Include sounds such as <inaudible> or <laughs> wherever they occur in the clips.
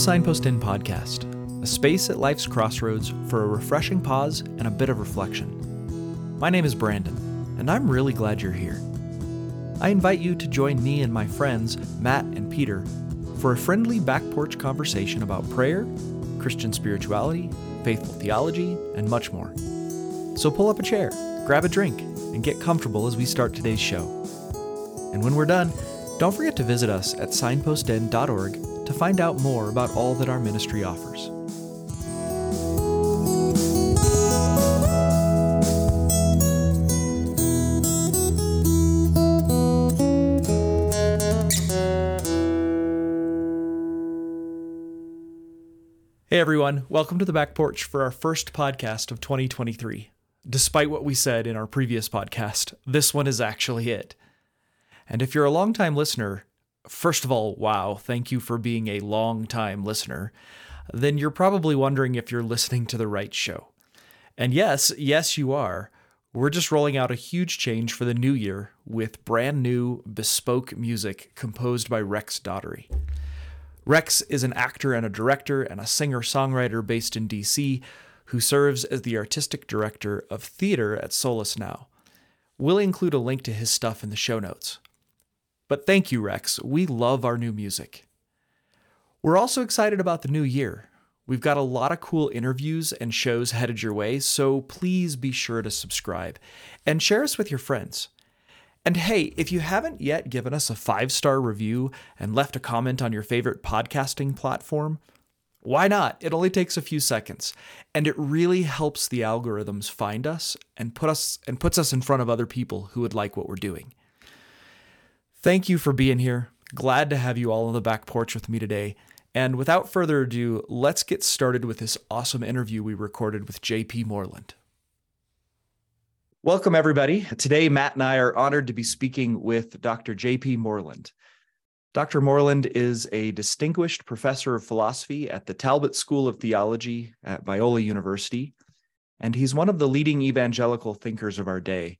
Signpost Inn podcast, a space at life's crossroads for a refreshing pause and a bit of reflection. My name is Brandon, and I'm really glad you're here. I invite you to join me and my friends, Matt and Peter, for a friendly back porch conversation about prayer, Christian spirituality, faithful theology, and much more. So pull up a chair, grab a drink, and get comfortable as we start today's show. And when we're done, don't forget to visit us at signpostinn.org to find out more about all that our ministry offers. Hey everyone, welcome to the back porch for our first podcast of 2023. Despite what we said in our previous podcast, this one is actually it. And if you're a longtime listener, first of all, wow, thank you for being a long time listener. Then you're probably wondering if you're listening to the right show. And yes, yes, you are. We're just rolling out a huge change for the new year with brand new bespoke music composed by Rex Daugherty. Rex is an actor and a director and a singer songwriter based in DC who serves as the artistic director of theater at Solas Nua. We'll include a link to his stuff in the show notes. But thank you, Rex. We love our new music. We're also excited about the new year. We've got a lot of cool interviews and shows headed your way, so please be sure to subscribe and share us with your friends. And hey, if you haven't yet given us a five star review and left a comment on your favorite podcasting platform, why not? It only takes a few seconds, and it really helps the algorithms find us and put us and puts us in front of other people who would like what we're doing. Thank you for being here. Glad to have you all on the back porch with me today. And without further ado, let's get started with this awesome interview we recorded with JP Moreland. Welcome, everybody. Today, Matt and I are honored to be speaking with Dr. JP Moreland. Dr. Moreland is a distinguished professor of philosophy at the Talbot School of Theology at Biola University, and he's one of the leading evangelical thinkers of our day.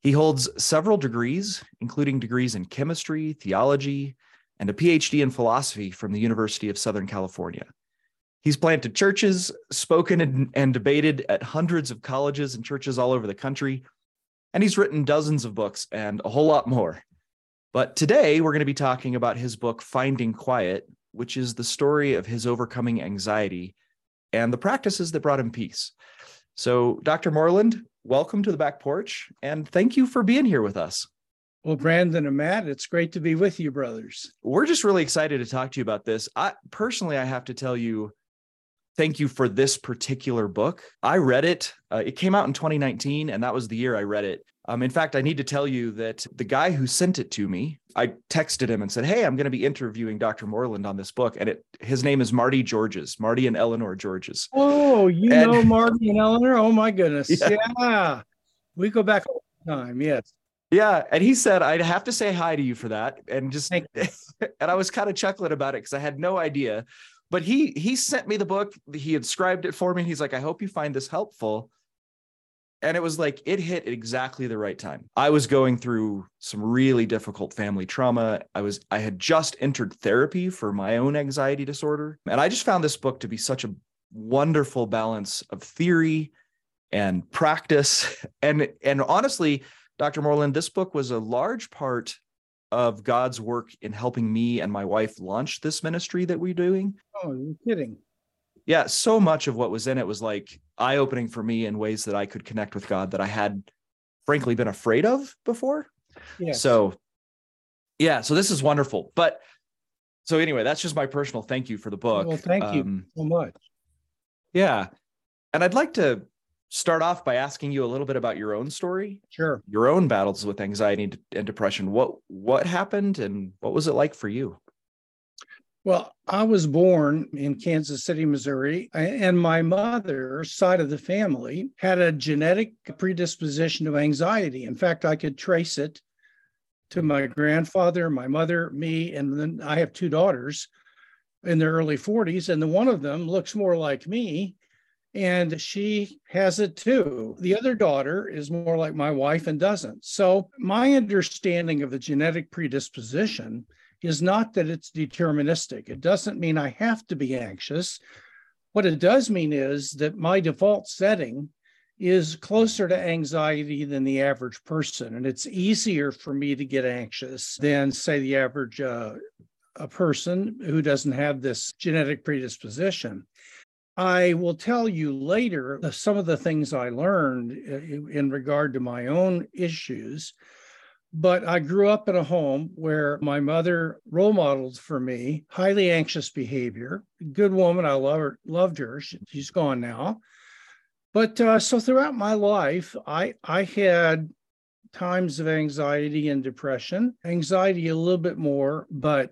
He holds several degrees, including degrees in chemistry, theology, and a PhD in philosophy from the University of Southern California. He's planted churches, spoken and, and, debated at hundreds of colleges and churches all over the country, and he's written dozens of books and a whole lot more. But today we're going to be talking about his book, Finding Quiet, which is the story of his overcoming anxiety and the practices that brought him peace. So, Dr. Moreland, welcome to the back porch and thank you for being here with us. Well, Brandon and Matt, it's great to be with you, brothers. We're just really excited to talk to you about this. I personally, I have to tell you, thank you for this particular book. I read it. Uh, it came out in 2019, and that was the year I read it. Um, in fact, I need to tell you that the guy who sent it to me, I texted him and said, "Hey, I'm going to be interviewing Dr. Moreland on this book," and it his name is Marty Georges, Marty and Eleanor Georges. Oh, you and, know Marty and Eleanor? Oh my goodness, <laughs> yeah. yeah. We go back all the time. Yes. Yeah, and he said I'd have to say hi to you for that, and just <laughs> and I was kind of chuckling about it because I had no idea, but he he sent me the book. He inscribed it for me. He's like, I hope you find this helpful and it was like it hit exactly the right time. I was going through some really difficult family trauma. I was i had just entered therapy for my own anxiety disorder. And i just found this book to be such a wonderful balance of theory and practice. <laughs> And and honestly dr moreland this book was a large part of god's work in helping me and my wife launch this ministry that we're doing. Oh you're kidding. Yeah, so much of what was in it was like eye opening for me in ways that I could connect with God that I had frankly been afraid of before. Yes. So, yeah, so this is wonderful. But so anyway, that's just my personal thank you for the book. Well, thank um, you so much. Yeah. And I'd like to start off by asking you a little bit about your own story. Sure. Your own battles with anxiety and depression. What what happened and what was it like for you? Well, I was born in Kansas City, Missouri, and my mother's side of the family had a genetic predisposition to anxiety. In fact, I could trace it to my grandfather, my mother, me, and then I have two daughters in their early 40s, and the one of them looks more like me, and she has it too. The other daughter is more like my wife and doesn't. So, my understanding of the genetic predisposition is not that it's deterministic. It doesn't mean I have to be anxious. What it does mean is that my default setting is closer to anxiety than the average person. And it's easier for me to get anxious than, say, the average uh, a person who doesn't have this genetic predisposition. I will tell you later some of the things I learned uh, in regard to my own issues. But I grew up in a home where my mother role modeled for me highly anxious behavior. Good woman, I love her, loved her. She's gone now. But uh, so throughout my life, I I had times of anxiety and depression. Anxiety a little bit more, but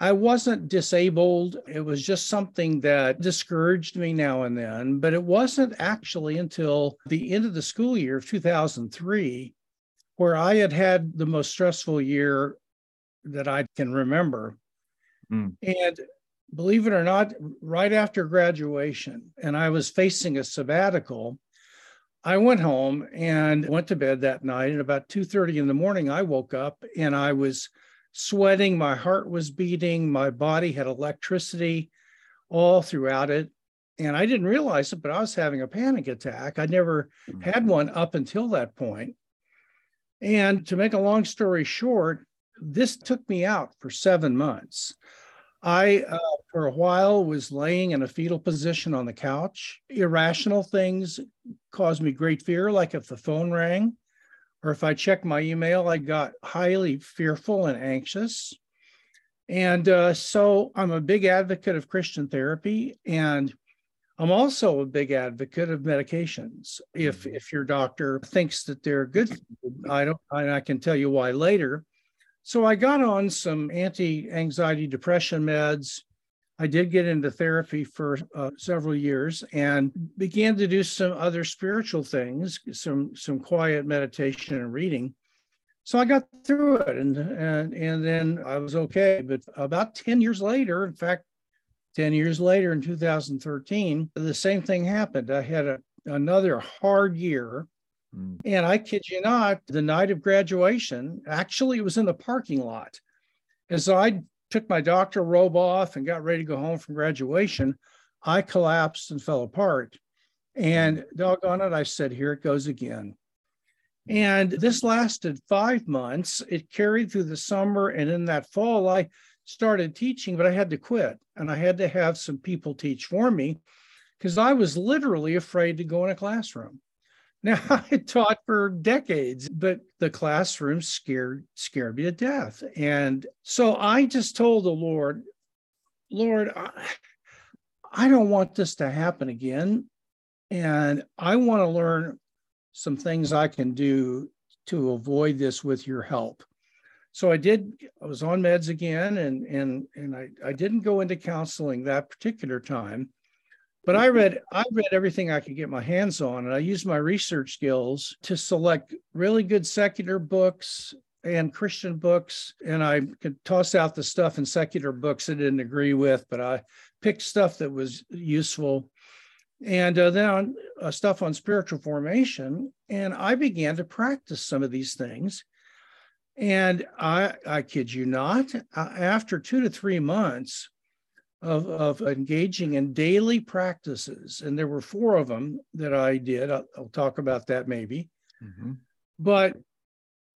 I wasn't disabled. It was just something that discouraged me now and then. But it wasn't actually until the end of the school year of 2003 where I had had the most stressful year that I can remember. Mm. And believe it or not, right after graduation, and I was facing a sabbatical. I went home and went to bed that night. And about 2:30 in the morning, I woke up and I was sweating, my heart was beating, my body had electricity all throughout it. And I didn't realize it, but I was having a panic attack. I'd never mm-hmm. had one up until that point. And to make a long story short, this took me out for seven months. I, uh, for a while, was laying in a fetal position on the couch. Irrational things caused me great fear, like if the phone rang or if I checked my email, I got highly fearful and anxious. And uh, so I'm a big advocate of Christian therapy. And I'm also a big advocate of medications. If mm-hmm. if your doctor thinks that they're good, I don't. and I can tell you why later. So I got on some anti-anxiety depression meds, I did get into therapy for uh, several years and began to do some other spiritual things, some some quiet meditation and reading. So I got through it, and and and then I was okay. But about ten years later, in fact, ten years later, in 2013, the same thing happened. I had a, another hard year. Mm. And I kid you not, the night of graduation, actually, it was in the parking lot. As I took my doctor robe off and got ready to go home from graduation, I collapsed and fell apart. And doggone it, I said, here it goes again. And this lasted five months. It carried through the summer. And in that fall, I started teaching, but I had to quit and I had to have some people teach for me because I was literally afraid to go in a classroom. <laughs> Now I taught for decades, but the classroom scared scared me to death. And so I just told the Lord, Lord, I, I don't want this to happen again. And I want to learn some things I can do to avoid this with your help. So I did, I was on meds again and and and I, I didn't go into counseling that particular time. But I read I read everything I could get my hands on, and I used my research skills to select really good secular books and Christian books. And I could toss out the stuff in secular books I didn't agree with, but I picked stuff that was useful. And uh, then on, uh, stuff on spiritual formation, and I began to practice some of these things. And I, I kid you not, after two to three months, of, of engaging in daily practices. And there were four of them that I did. I'll, I'll talk about that maybe. Mm-hmm. But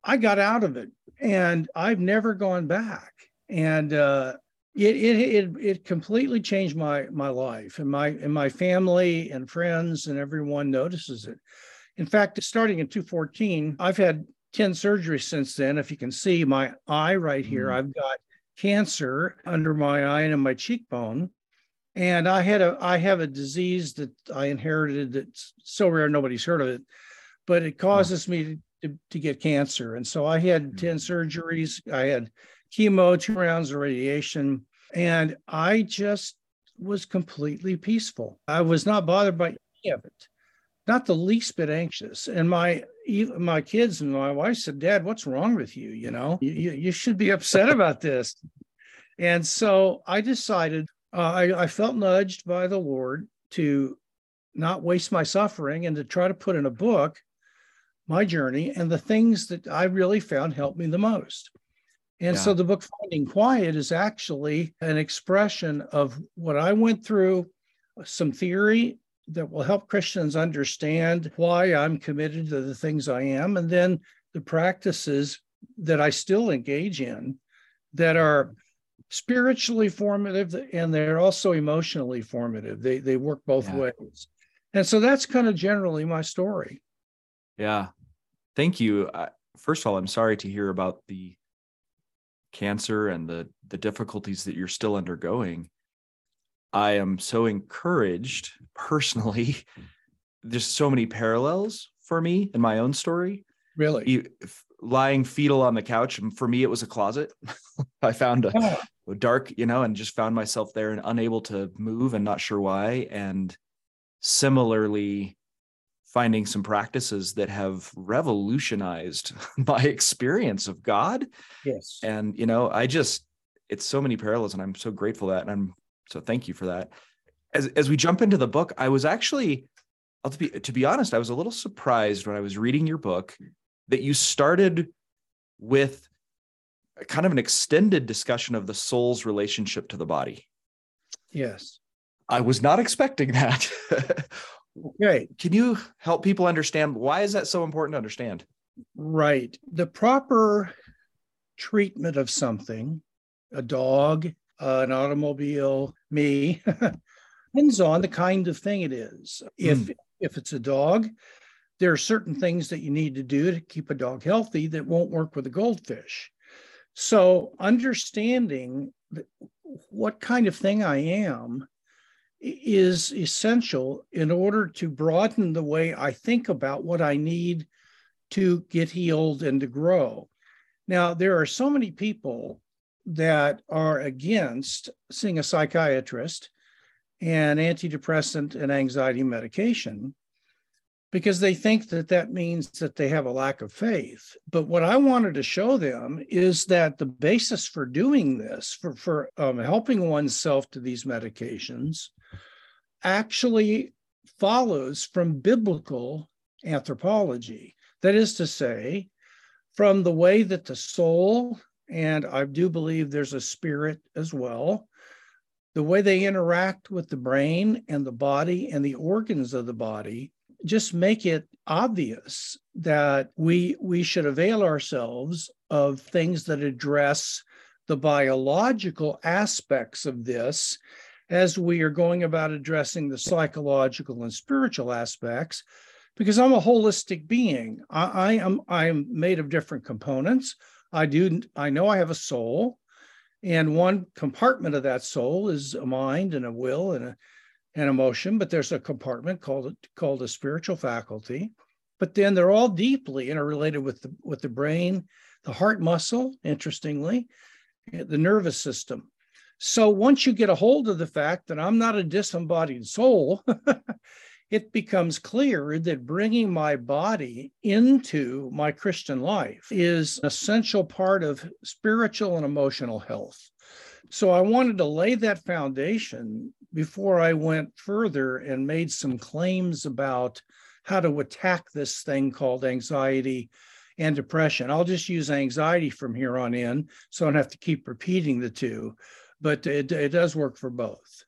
I got out of it and I've never gone back. And uh, it, it, it, it completely changed my, my life and my, and my family and friends and everyone notices it. In fact, starting in 214, I've had 10 surgeries since then. If you can see my eye right here, mm-hmm. I've got cancer under my eye and in my cheekbone. And I had a I have a disease that I inherited that's so rare nobody's heard of it, but it causes me to, to get cancer. And so I had 10 mm. surgeries, I had chemo, two rounds of radiation, and I just was completely peaceful. I was not bothered by any of it, not the least bit anxious. And my my kids and my wife said, Dad, what's wrong with you? You know, you, you should be upset <laughs> about this. And so I decided, uh, I, I felt nudged by the Lord to not waste my suffering and to try to put in a book my journey and the things that I really found helped me the most. And yeah. so the book Finding Quiet is actually an expression of what I went through, some theory that will help Christians understand why I'm committed to the things I am, and then the practices that I still engage in that are spiritually formative and they're also emotionally formative. They they work both yeah. ways. And so that's kind of generally my story. Yeah. Thank you. first of all, I'm sorry to hear about the cancer and the the difficulties that you're still undergoing. I am so encouraged personally. <laughs> There's so many parallels for me in my own story. Really? lying fetal on the couch. And for me, it was a closet. <laughs> I found a, a, dark, you know, and just found myself there and unable to move and not sure why. And similarly, finding some practices that have revolutionized <laughs> my experience of God. Yes. And, you know, I just, it's so many parallels and I'm so grateful that. And I'm so thank you for that. As, as we jump into the book, I was actually, to be, to be honest, I was a little surprised when I was reading your book that you started with kind of an extended discussion of the soul's relationship to the body. Yes. I was not expecting that. <laughs> okay. Can you help people understand why is that so important to understand? Right. The proper treatment of something, a dog, uh, an automobile, me, <laughs> depends on the kind of thing it is. If mm. if it's a dog, there are certain things that you need to do to keep a dog healthy that won't work with a goldfish. So, understanding what kind of thing I am is essential in order to broaden the way I think about what I need to get healed and to grow. Now, there are so many people that are against seeing a psychiatrist and antidepressant and anxiety medication because they think that that means that they have a lack of faith. But what I wanted to show them is that the basis for doing this, for, for um, helping oneself to these medications, actually follows from biblical anthropology. That is to say, from the way that the soul, and I do believe there's a spirit as well, the way they interact with the brain and the body and the organs of the body just make it obvious that we we should avail ourselves of things that address the biological aspects of this as we are going about addressing the psychological and spiritual aspects because i'm a holistic being. I, I am i'm made of different components i do i know i have a soul and one compartment of that soul is a mind and a will and a and emotion, but there's a compartment called called a spiritual faculty. But then they're all deeply interrelated with the with the brain, the heart muscle, interestingly, the nervous system. So once you get a hold of the fact that I'm not a disembodied soul, <laughs> it becomes clear that bringing my body into my Christian life is an essential part of spiritual and emotional health. So I wanted to lay that foundation before I went further and made some claims about how to attack this thing called anxiety and depression. I'll just use anxiety from here on in, so I don't have to keep repeating the two, but it, it does work for both.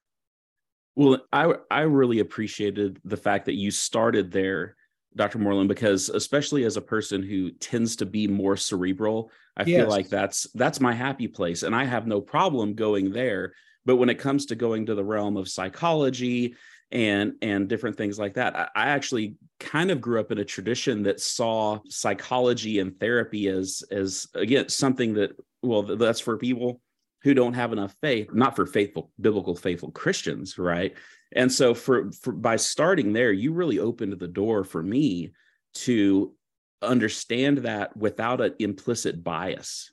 Well, I I really appreciated the fact that you started there Dr. Moreland, because especially as a person who tends to be more cerebral, I yes. feel like that's that's my happy place, and I have no problem going there. But when it comes to going to the realm of psychology and and different things like that, I, I actually kind of grew up in a tradition that saw psychology and therapy as as again something that well that's for people who don't have enough faith, not for faithful biblical faithful Christians, right? And so for, for by starting there, you really opened the door for me to understand that without an implicit bias.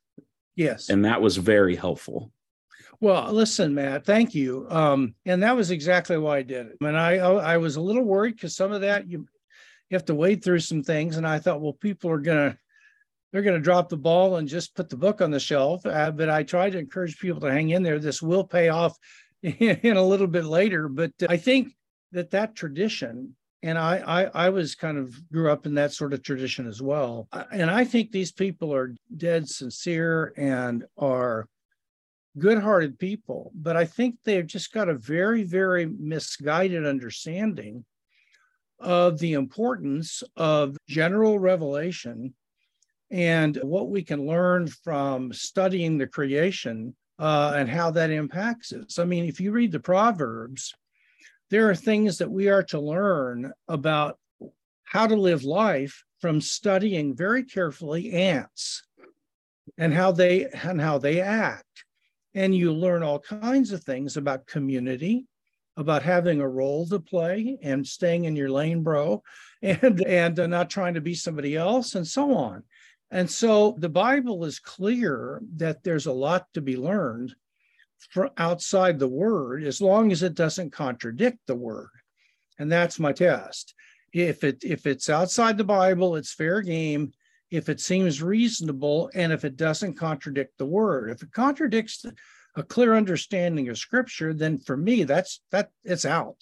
Yes. And that was very helpful. Well, listen, Matt, thank you. Um, and that was exactly why I did it. And I I was a little worried because some of that you you have to wade through some things. And I thought, well, people are gonna they're gonna drop the ball and just put the book on the shelf. Uh, but I tried to encourage people to hang in there. This will pay off <laughs> in a little bit later. But I think that that tradition and I, I i was kind of grew up in that sort of tradition as well and i think these people are dead sincere and are good-hearted people but i think they've just got a very very misguided understanding of the importance of general revelation and what we can learn from studying the creation uh, and how that impacts us. I mean if you read the proverbs there are things that we are to learn about how to live life from studying very carefully ants and how they and how they act. And you learn all kinds of things about community about having a role to play and staying in your lane bro <laughs> and and uh, not trying to be somebody else and so on and so the bible is clear that there's a lot to be learned from outside the word as long as it doesn't contradict the word. And that's my test. If it if it's outside the bible it's fair game. If it seems reasonable and if it doesn't contradict the word. If it contradicts a clear understanding of scripture then for me that's that it's out.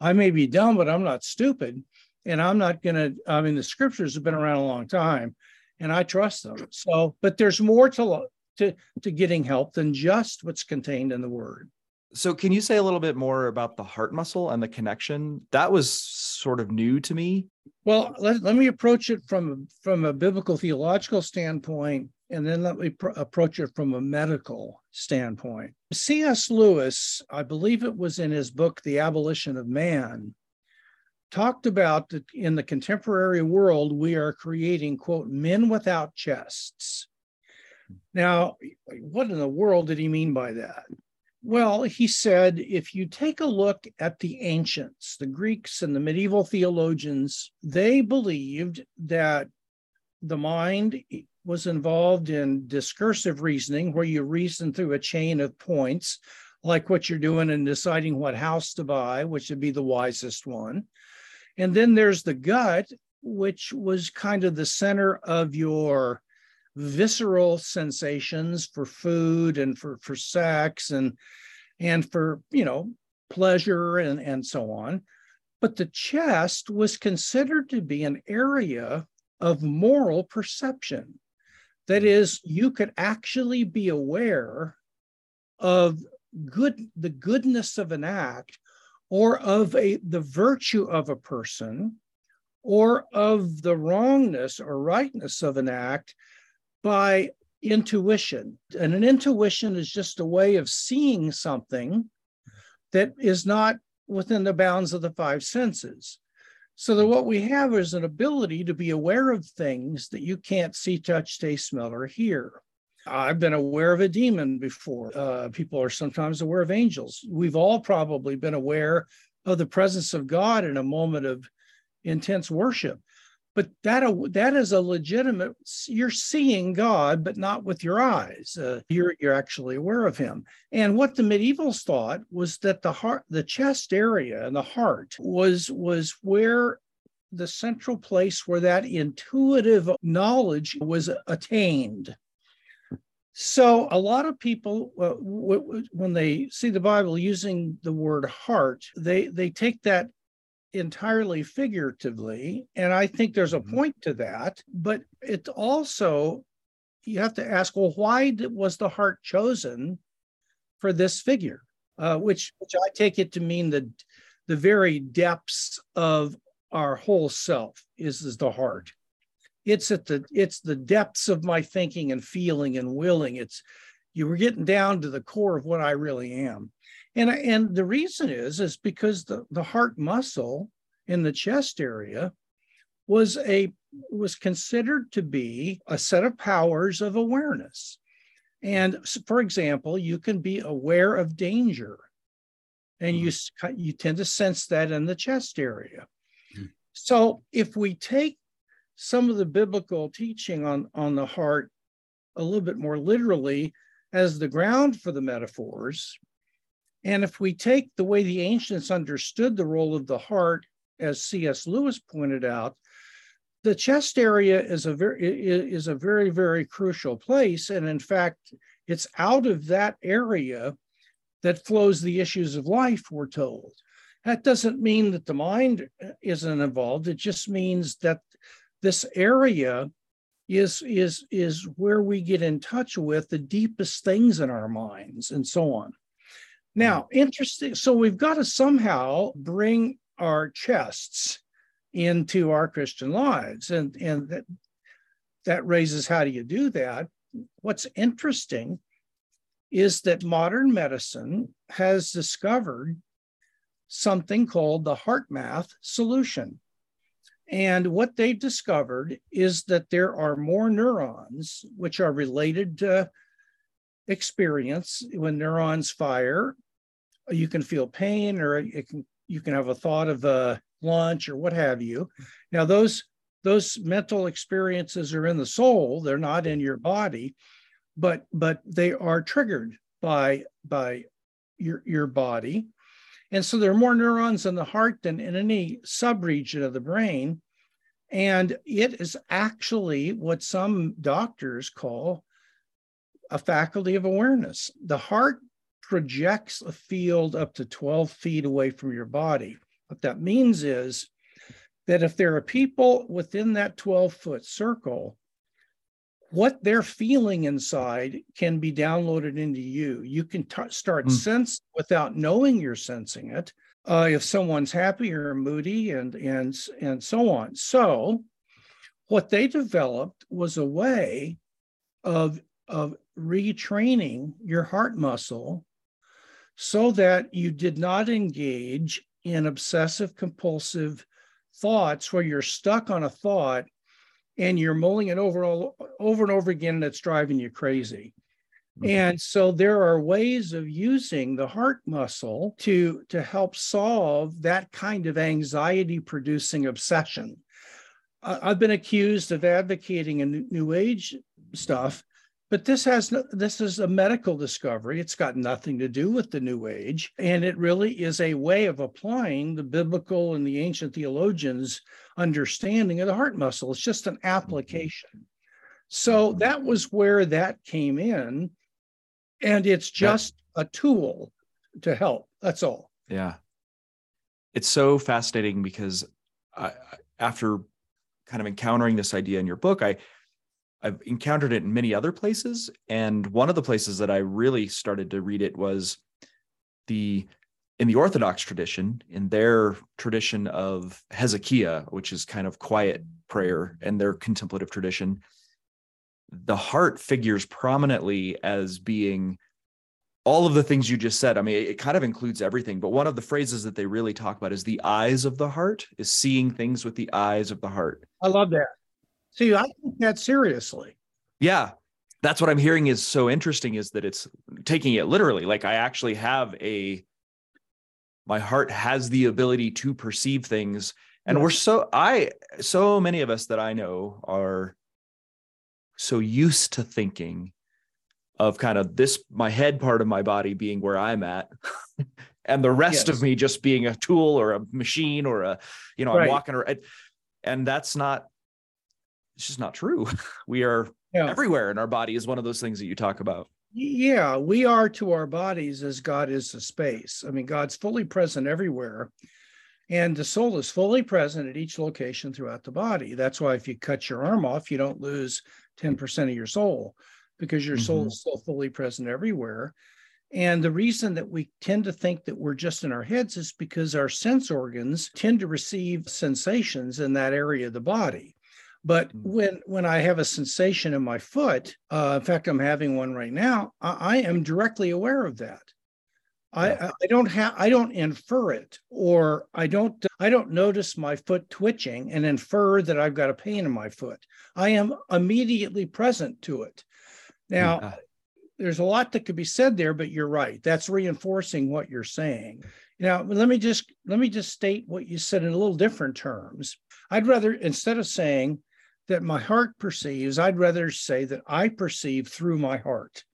I may be dumb but i'm not stupid and i'm not to i mean the scriptures have been around a long time and i trust them so but there's more to to, to getting help than just what's contained in the word. So, can you say a little bit more about the heart muscle and the connection? That was sort of new to me. Well, let, let me approach it from, from a biblical theological standpoint, and then let me pr- approach it from a medical standpoint. C.S. Lewis, I believe it was in his book, The Abolition of Man, talked about that in the contemporary world, we are creating, quote, men without chests. Now, what in the world did he mean by that? Well, he said if you take a look at the ancients, the Greeks and the medieval theologians, they believed that the mind was involved in discursive reasoning, where you reason through a chain of points, like what you're doing in deciding what house to buy, which would be the wisest one. And then there's the gut, which was kind of the center of your visceral sensations for food and for for sex and and for you know pleasure and and so on. But the chest was considered to be an area of moral perception. That is you could actually be aware of good the goodness of an act or of a the virtue of a person or of the wrongness or rightness of an act by intuition. And an intuition is just a way of seeing something that is not within the bounds of the five senses. So that what we have is an ability to be aware of things that you can't see, touch, taste, smell, or hear. I've been aware of a demon before. Uh, people are sometimes aware of angels. We've all probably been aware of the presence of God in a moment of intense worship but that that is a legitimate you're seeing god but not with your eyes uh, you're you're actually aware of him and what the medievals thought was that the heart the chest area and the heart was was where the central place where that intuitive knowledge was attained so a lot of people uh, w- w- when they see the bible using the word heart they they take that entirely figuratively. And I think there's a mm-hmm. point to that. But it also, you have to ask, well, why was the heart chosen for this figure? Uh, which, which I take it to mean the, the very depths of our whole self is, is the heart. It's at the it's the depths of my thinking and feeling and willing. It's you were getting down to the core of what I really am. And, and the reason is, is because the, the heart muscle in the chest area was a was considered to be a set of powers of awareness. And for example, you can be aware of danger and you, mm-hmm. you tend to sense that in the chest area. Mm-hmm. So if we take some of the biblical teaching on, on the heart a little bit more literally as the ground for the metaphors, and if we take the way the ancients understood the role of the heart, as C.S. Lewis pointed out, the chest area is a very is a very very crucial place, and in fact, it's out of that area that flows the issues of life. We're told, That doesn't mean that the mind isn't involved. It just means that this area is is is where we get in touch with the deepest things in our minds and so on. Now, mm-hmm. interesting. So we've got to somehow bring our chests into our Christian lives, and and that that raises how do you do that? What's interesting is that modern medicine has discovered something called the HeartMath solution. And what they've discovered is that there are more neurons which are related to experience. When neurons fire, you can feel pain or it can, you can have a thought of a lunch or what have you. Now, those those mental experiences are in the soul they're not in your body but but they are triggered by by your your body and so there are more neurons in the heart than in any subregion of the brain. And it is actually what some doctors call a faculty of awareness. The heart projects a field up to 12 feet away from your body. What that means is that if there are people within that 12 foot circle, what they're feeling inside can be downloaded into you. You can t- start mm. sense without knowing you're sensing it. Uh, if someone's happy or moody and and and so on. So, what they developed was a way of of retraining your heart muscle so that you did not engage in obsessive compulsive thoughts where you're stuck on a thought and you're mulling it over all, over and over again that's driving you crazy. Mm-hmm. And so there are ways of using the heart muscle to to help solve that kind of anxiety producing obsession. Uh, I've been accused of advocating a new age stuff but this has no, this is a medical discovery. It's got nothing to do with the New Age, and it really is a way of applying the biblical and the ancient theologians' understanding of the heart muscle. It's just an application. So mm-hmm. that was where that came in, and it's just a tool to help. That's all. Yeah, it's so fascinating because I, after kind of encountering this idea in your book, I I've encountered it in many other places. And one of the places that I really started to read it was the in the Orthodox tradition, in their tradition of hesychia, which is kind of quiet prayer and their contemplative tradition, the heart figures prominently as being all of the things you just said. I mean, it kind of includes everything, but one of the phrases that they really talk about is the eyes of the heart, is seeing things with the eyes of the heart. I love that. See, I take that seriously. Yeah. That's what I'm hearing is so interesting is that it's taking it literally. Like I actually have a my heart has the ability to perceive things. And we're so I so many of us that I know are so used to thinking of kind of this my head part of my body being where I'm at. <laughs> and the rest yes. of me just being a tool or a machine or a you know right. i'm walking around and that's not it's just not true. <laughs> We are yeah. everywhere, and our body is one of those things that you talk about. Yeah, we are to our bodies as God is to space. I mean, God's fully present everywhere, and the soul is fully present at each location throughout the body. That's why if you cut your arm off, you don't lose 10% of your soul because your mm-hmm. soul is still fully present everywhere. And the reason that we tend to think that we're just in our heads is because our sense organs tend to receive sensations in that area of the body. But mm. when when I have a sensation in my foot, uh, in fact, I'm having one right now. I, I am directly aware of that. I, I don't have I don't infer it or I don't I don't notice my foot twitching and infer that I've got a pain in my foot. I am immediately present to it. Now, yeah. there's a lot that could be said there, but you're right. That's reinforcing what you're saying. Now, let me just let me just state what you said in a little different terms. I'd rather instead of saying that my heart perceives, I'd rather say that I perceive through my heart.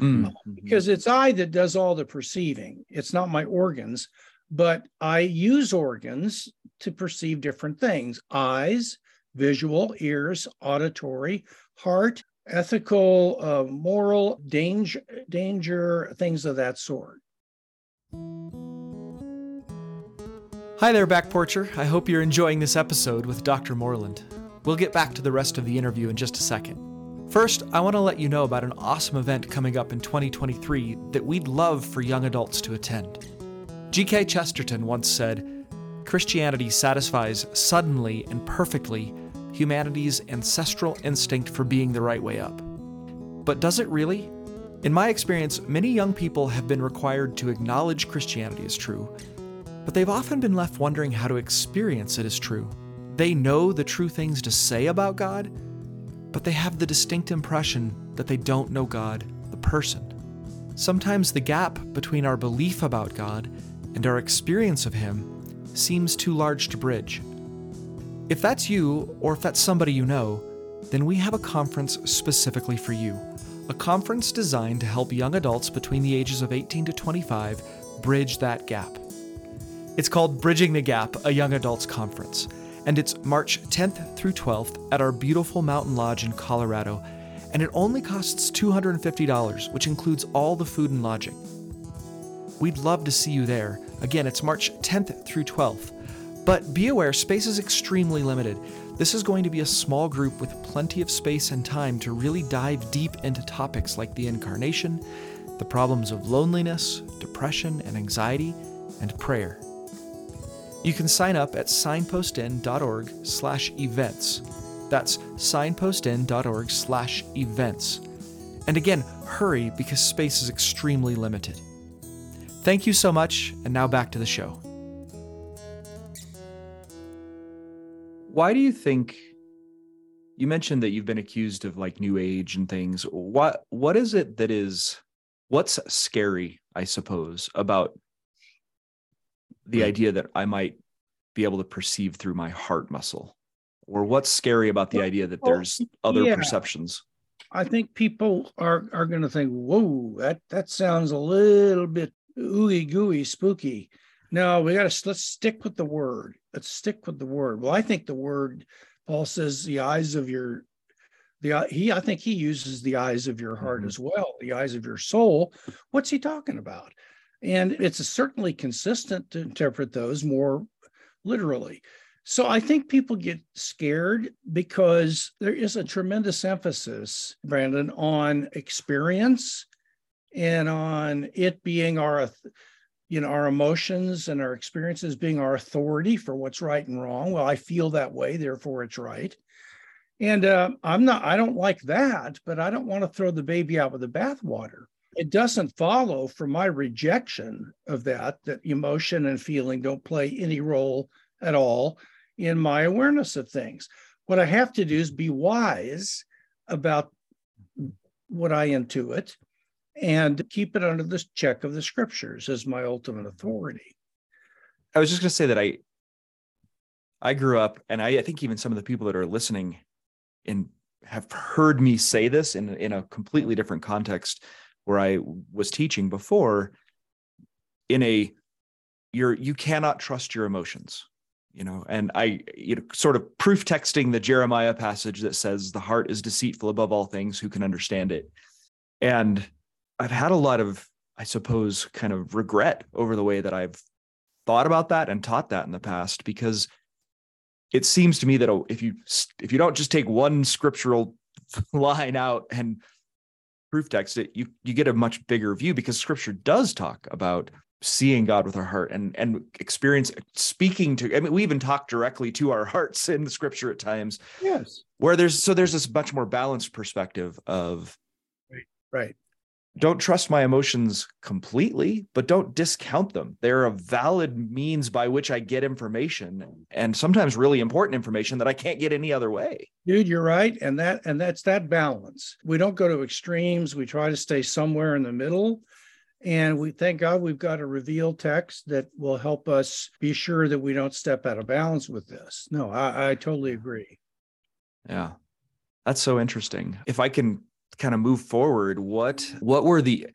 Mm-hmm. Because it's I that does all the perceiving. It's not my organs, but I use organs to perceive different things eyes, visual, ears, auditory, heart, ethical, uh, moral, danger, danger, things of that sort. Hi there, Back Porcher. I hope you're enjoying this episode with Dr. Moreland. We'll get back to the rest of the interview in just a second. First, I want to let you know about an awesome event coming up in 2023 that we'd love for young adults to attend. G.K. Chesterton once said Christianity satisfies suddenly and perfectly humanity's ancestral instinct for being the right way up. But does it really? In my experience, many young people have been required to acknowledge Christianity as true, but they've often been left wondering how to experience it as true. They know the true things to say about God, but they have the distinct impression that they don't know God, the person. Sometimes the gap between our belief about God and our experience of Him seems too large to bridge. If that's you, or if that's somebody you know, then we have a conference specifically for you. A conference designed to help young adults between the ages of 18 to 25 bridge that gap. It's called Bridging the Gap, a Young Adults Conference, and it's March 10th through 12th at our beautiful mountain lodge in Colorado, and it only costs $250, which includes all the food and lodging. We'd love to see you there. Again, it's March 10th through 12th. But be aware, space is extremely limited. This is going to be a small group with plenty of space and time to really dive deep into topics like the incarnation, the problems of loneliness, depression and anxiety, and prayer. You can sign up at signpostinn.org slash events. That's signpostinn.org slash events. And again, hurry because space is extremely limited. Thank you so much, and now back to the show. Why do you think you mentioned that you've been accused of like new age and things? What what is it that is what's scary, I suppose, about the hmm. idea that I might be able to perceive through my heart muscle? Or what's scary about the idea that there's other yeah. perceptions? I think people are are going to think, "Whoa, that that sounds a little bit ooey gooey, spooky." No, we got to let's stick with the word. Let's stick with the word. Well, I think the word Paul says the eyes of your the he I think he uses the eyes of your heart mm-hmm. as well, the eyes of your soul. What's he talking about? And it's certainly consistent to interpret those more literally. So I think people get scared because there is a tremendous emphasis, Brandon, on experience and on it being our you know our emotions and our experiences being our authority for what's right and wrong. Well i feel that way therefore it's right. And uh, i'm not i don't like that but i don't want to throw the baby out with the bathwater it doesn't follow from my rejection of that that emotion and feeling don't play any role at all in my awareness of things what i have to do is be wise about what i intuit and keep it under the check of the scriptures as my ultimate authority. I was just going to say that I I grew up and I, I think even some of the people that are listening in have heard me say this in in a completely different context where I was teaching before in a you're you cannot trust your emotions you know? And i you know sort of proof texting the jeremiah passage that says the heart is deceitful above all things. Who can understand it? And I've had a lot of, I suppose, kind of regret over the way that I've thought about that and taught that in the past because it seems to me that oh, if you if you don't just take one scriptural <laughs> line out and proof text it, you you get a much bigger view because scripture does talk about seeing God with our heart and and experience speaking to I mean we even talk directly to our <laughs> hearts in the scripture at times. Yes. Where there's so there's this much more balanced perspective of right right don't trust my emotions completely, but don't discount them. They're a valid means by which I get information and sometimes really important information that I can't get any other way. Dude, you're right. And that and that's that balance. We don't go to extremes. We try to stay somewhere in the middle. And we thank God we've got a reveal text that will help us be sure that we don't step out of balance with this. No, I, I totally agree. Yeah. That's so interesting. If I can kind of move forward, what what were the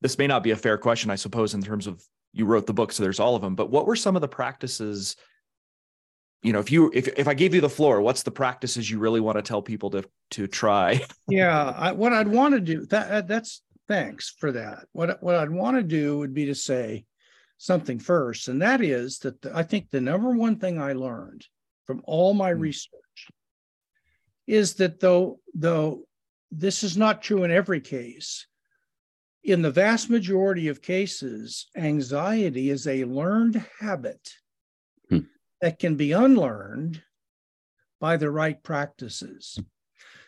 this may not be a fair question, I suppose, in terms of you wrote the book, so there's all of them, but what were some of the practices? You know, if you if if I gave you the floor, what's the practices you really want to tell people to to try? <laughs> yeah, I, what I'd want to do that that's thanks for that. What what I'd want to do would be to say, something first, and that is that the, I think the number one thing I learned from all my mm. research is that though though this is not true in every case, in the vast majority of cases, anxiety is a learned habit hmm. that can be unlearned by the right practices.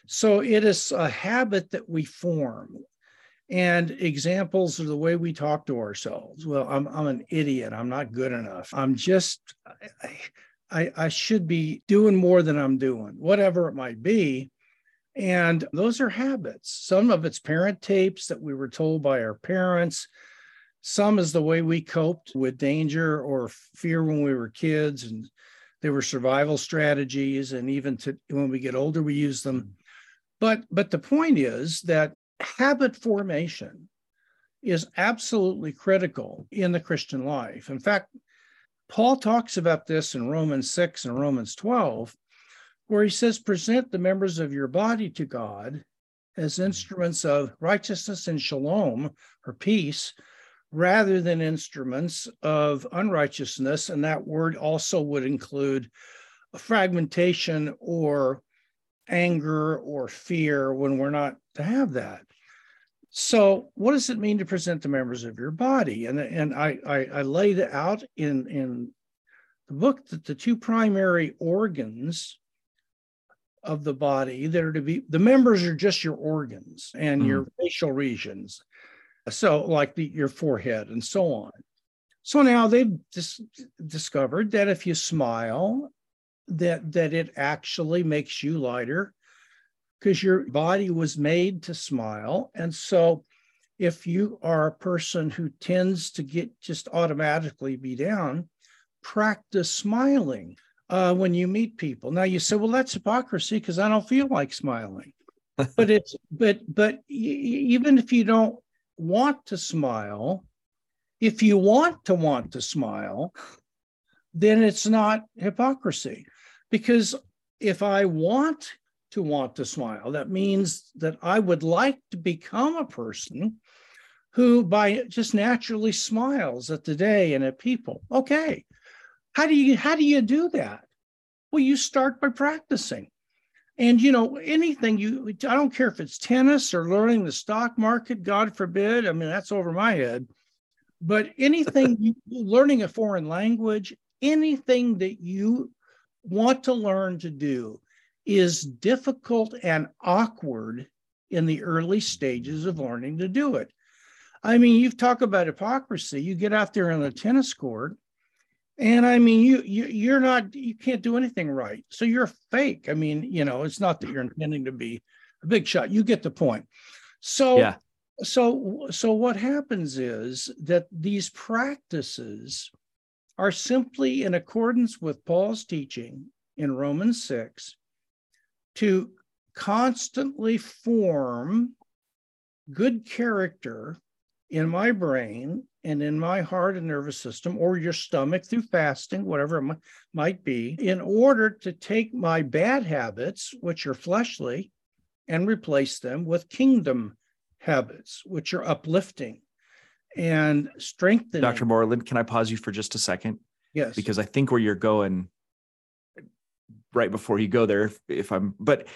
So it is a habit that we form. And examples of the way we talk to ourselves. Well, I'm, I'm an idiot. I'm not good enough. I'm just, I, I, I should be doing more than I'm doing, whatever it might be. And those are habits. Some of it's parent tapes that we were told by our parents. Some is the way we coped with danger or fear when we were kids. And they were survival strategies. And even to, when we get older, we use them. Mm-hmm. But, but the point is that habit formation is absolutely critical in the Christian life. In fact, Paul talks about this in Romans 6 and Romans 12, where he says, Present the members of your body to God as hmm. instruments of righteousness and shalom or peace, rather than instruments of unrighteousness. And that word also would include fragmentation or anger or fear when we're not to have that. So, what does it mean to present the members of your body? And, and I, I, I laid out in, in the book that the two primary organs of the body that are to be the members are just your organs and mm. your facial regions. So, like the, your forehead and so on. So now they've dis- discovered that if you smile that that it actually makes you lighter because your body was made to smile and so if you are a person who tends to get just automatically be down practice smiling uh, when you meet people now you say well that's hypocrisy because i don't feel like smiling but it's <laughs> but but even if you don't want to smile if you want to want to smile then it's not hypocrisy because if I want to want to smile, that means that I would like to become a person who by just naturally smiles at the day and at people. Okay. How do you how do you do that? Well, you start by practicing. And you know, anything you I don't care if it's tennis or learning the stock market, God forbid. I mean, that's over my head. But anything <laughs> you learning a foreign language, anything that you want to learn to do is difficult and awkward in the early stages of learning to do it. I mean, you've talked about hypocrisy. You get out there on the tennis court, and I mean, you, you you're not you can't do anything right. So you're fake. I mean, you know, it's not that you're intending to be a big shot. You get the point. So yeah. So so what happens is that these practices are simply in accordance with Paul's teaching in Romans 6 to constantly form good character in my brain and in my heart and nervous system or your stomach through fasting, whatever it might be, in order to take my bad habits, which are fleshly, and replace them with kingdom habits, which are uplifting and strengthening. Dr. Moreland, can I pause you for just a second? Yes. Because I think where you're going right before you go there, if, if I'm, but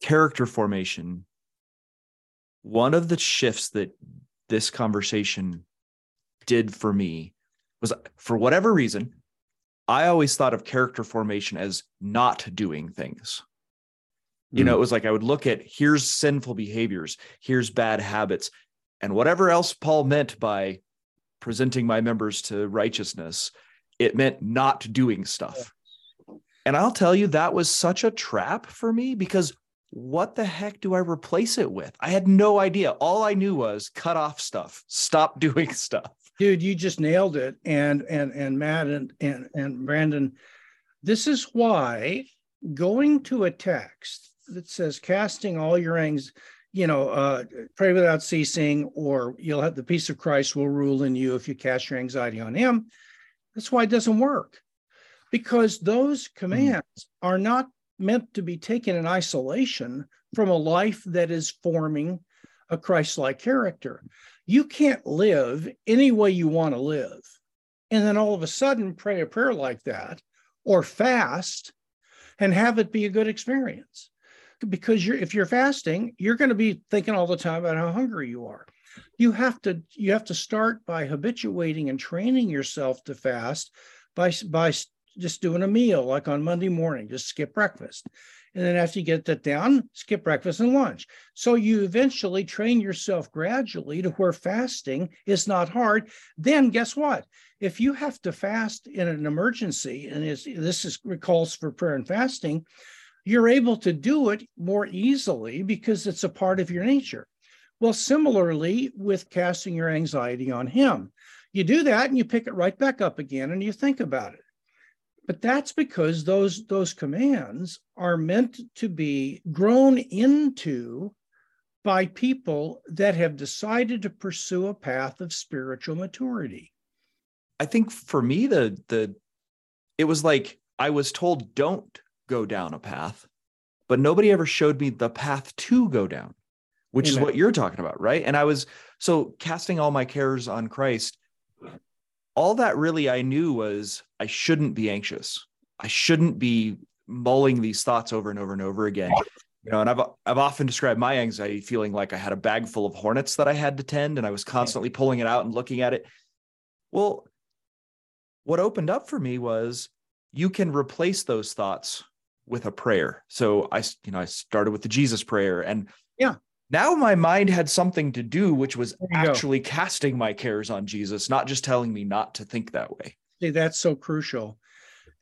character formation, one of the shifts that this conversation did for me was for whatever reason, I always thought of character formation as not doing things. You know, hmm. it was like I would look at here's sinful behaviors, here's bad habits, and whatever else Paul meant by presenting my members to righteousness, it meant not doing stuff. And I'll tell you, that was such a trap for me because what the heck do I replace it with? I had no idea. All I knew was cut off stuff, stop <laughs> doing stuff. Dude, you just nailed it. And and and Matt and and, and Brandon, this is why going to a text that says casting all your anxieties you know, uh, pray without ceasing, or you'll have the peace of Christ will rule in you if you cast your anxiety on Him. That's why it doesn't work, because those commands mm. are not meant to be taken in isolation from a life that is forming a Christ like character. You can't live any way you want to live. And then all of a sudden pray a prayer like that or fast and have it be a good experience. Because you're, if you're fasting, you're going to be thinking all the time about how hungry you are. You have to you have to start by habituating and training yourself to fast by by just doing a meal like on Monday morning, just skip breakfast. And then after you get that down, skip breakfast and lunch. So you eventually train yourself gradually to where fasting is not hard. Then guess what? If you have to fast in an emergency, and this is calls for prayer and fasting, you're able to do it more easily because it's a part of your nature. Well, similarly with casting your anxiety on Him, you do that and you pick it right back up again and you think about it. But that's because those, those commands are meant to be grown into by people that have decided to pursue a path of spiritual maturity. I think for me, the the it was like I was told don't go down a path, but nobody ever showed me the path to go down, which Amen. is what you're talking about, right? And I was so casting all my cares on Christ all that really I knew was I shouldn't be anxious. I shouldn't be mulling these thoughts over and over and over again. You know, and I've I've often described my anxiety feeling like I had a bag full of hornets that I had to tend, and I was constantly pulling it out and looking at it. Well, what opened up for me was you can replace those thoughts with a prayer. So I, you know, I started with the Jesus prayer, and yeah, now my mind had something to do, which was actually go. casting my cares on Jesus, not just telling me not to think that way. See, that's so crucial.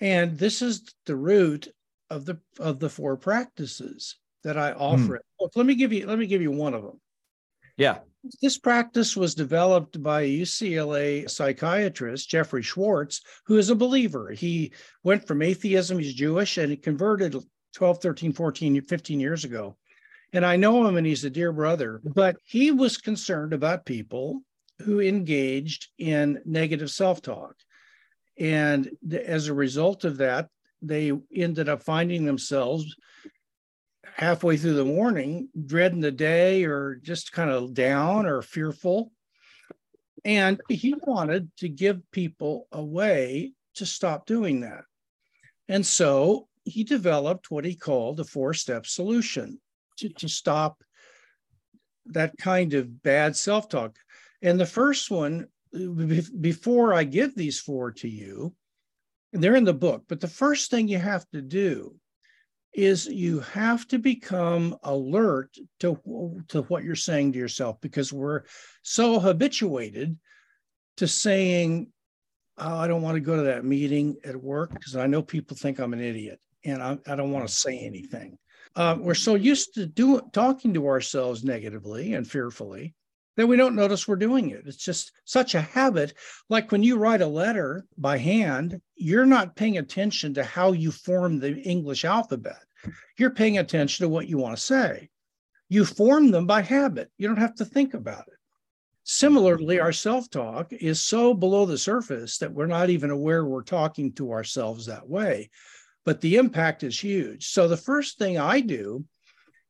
And this is the root of the of the four practices that I offer. Mm. Look, let me give you let me give you one of them. Yeah. This practice was developed by a UCLA psychiatrist, Jeffrey Schwartz, who is a believer. He went from atheism, he's Jewish, and he converted 12, 13, 14, 15 years ago. And I know him and he's a dear brother, but he was concerned about people who engaged in negative self talk. And as a result of that, they ended up finding themselves halfway through the morning dreading the day or just kind of down or fearful. And he wanted to give people a way to stop doing that. And so he developed what he called a four step solution to, to stop that kind of bad self talk. And the first one, before I give these four to you, they're in the book, but the first thing you have to do is you have to become alert to, to what you're saying to yourself because we're so habituated to saying, oh, I don't want to go to that meeting at work because I know people think I'm an idiot and I, I don't want to say anything. Uh, we're so used to do, talking to ourselves negatively and fearfully that we don't notice we're doing it. It's just such a habit. Like when you write a letter by hand, you're not paying attention to how you form the English alphabet. You're paying attention to what you want to say. You form them by habit. You don't have to think about it. Similarly, our self talk is so below the surface that we're not even aware we're talking to ourselves that way but the impact is huge. So the first thing I do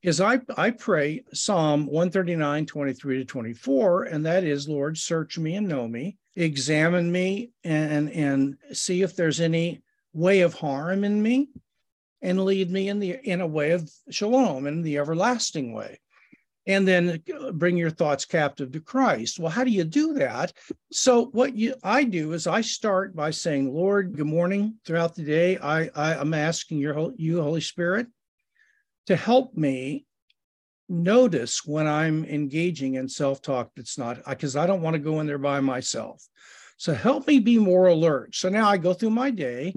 is I, I pray Psalm 139, 23 to 24, and that is, Lord, search me and know me, examine me and, and see if there's any way of harm in me, and lead me in the in a way of shalom, in the everlasting way and then bring your thoughts captive to Christ. Well, how do you do that? So what you I do is I start by saying, Lord, good morning throughout the day. I, I am asking your you, Holy Spirit, to help me notice when I'm engaging in self-talk that's not because I don't want to go in there by myself. So help me be more alert. So now I go through my day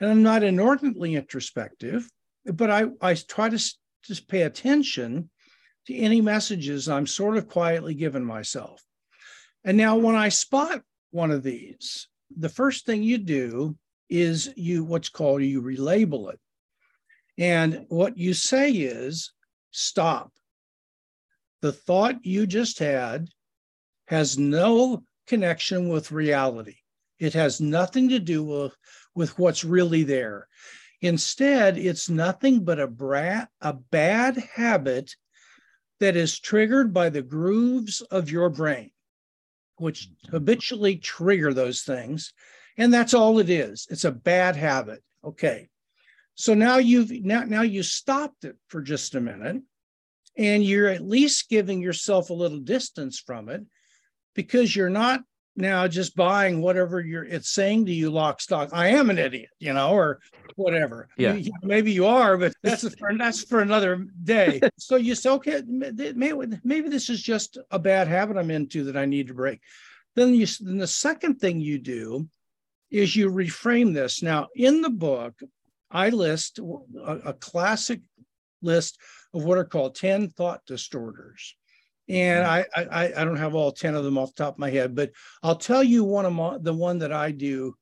and I'm not inordinately introspective, but I, I try to just pay attention to any messages I'm sort of quietly giving myself. And now, when I spot one of these, the first thing you do is you what's called you relabel it. And what you say is stop. The thought you just had has no connection with reality. It has nothing to do with, with what's really there. Instead, it's nothing but a, bra- a bad habit that is triggered by the grooves of your brain, which mm-hmm. habitually trigger those things. And that's all it is. It's a bad habit. Okay. So now you've now, now you stopped it for just a minute and you're at least giving yourself a little distance from it because you're not now just buying whatever you're it's saying to you lock stock i am an idiot you know or whatever. Yeah. Maybe you are but that's for that's for another day. <laughs> So you say okay maybe, maybe this is just a bad habit i'm into that i need to break. Then you then the second thing you do is you reframe this. Now in the book i list a, a classic list of what are called 10 thought distorters and mm-hmm. I, I I don't have all 10 of them off the top of my head, but I'll tell you one of my, the one that I do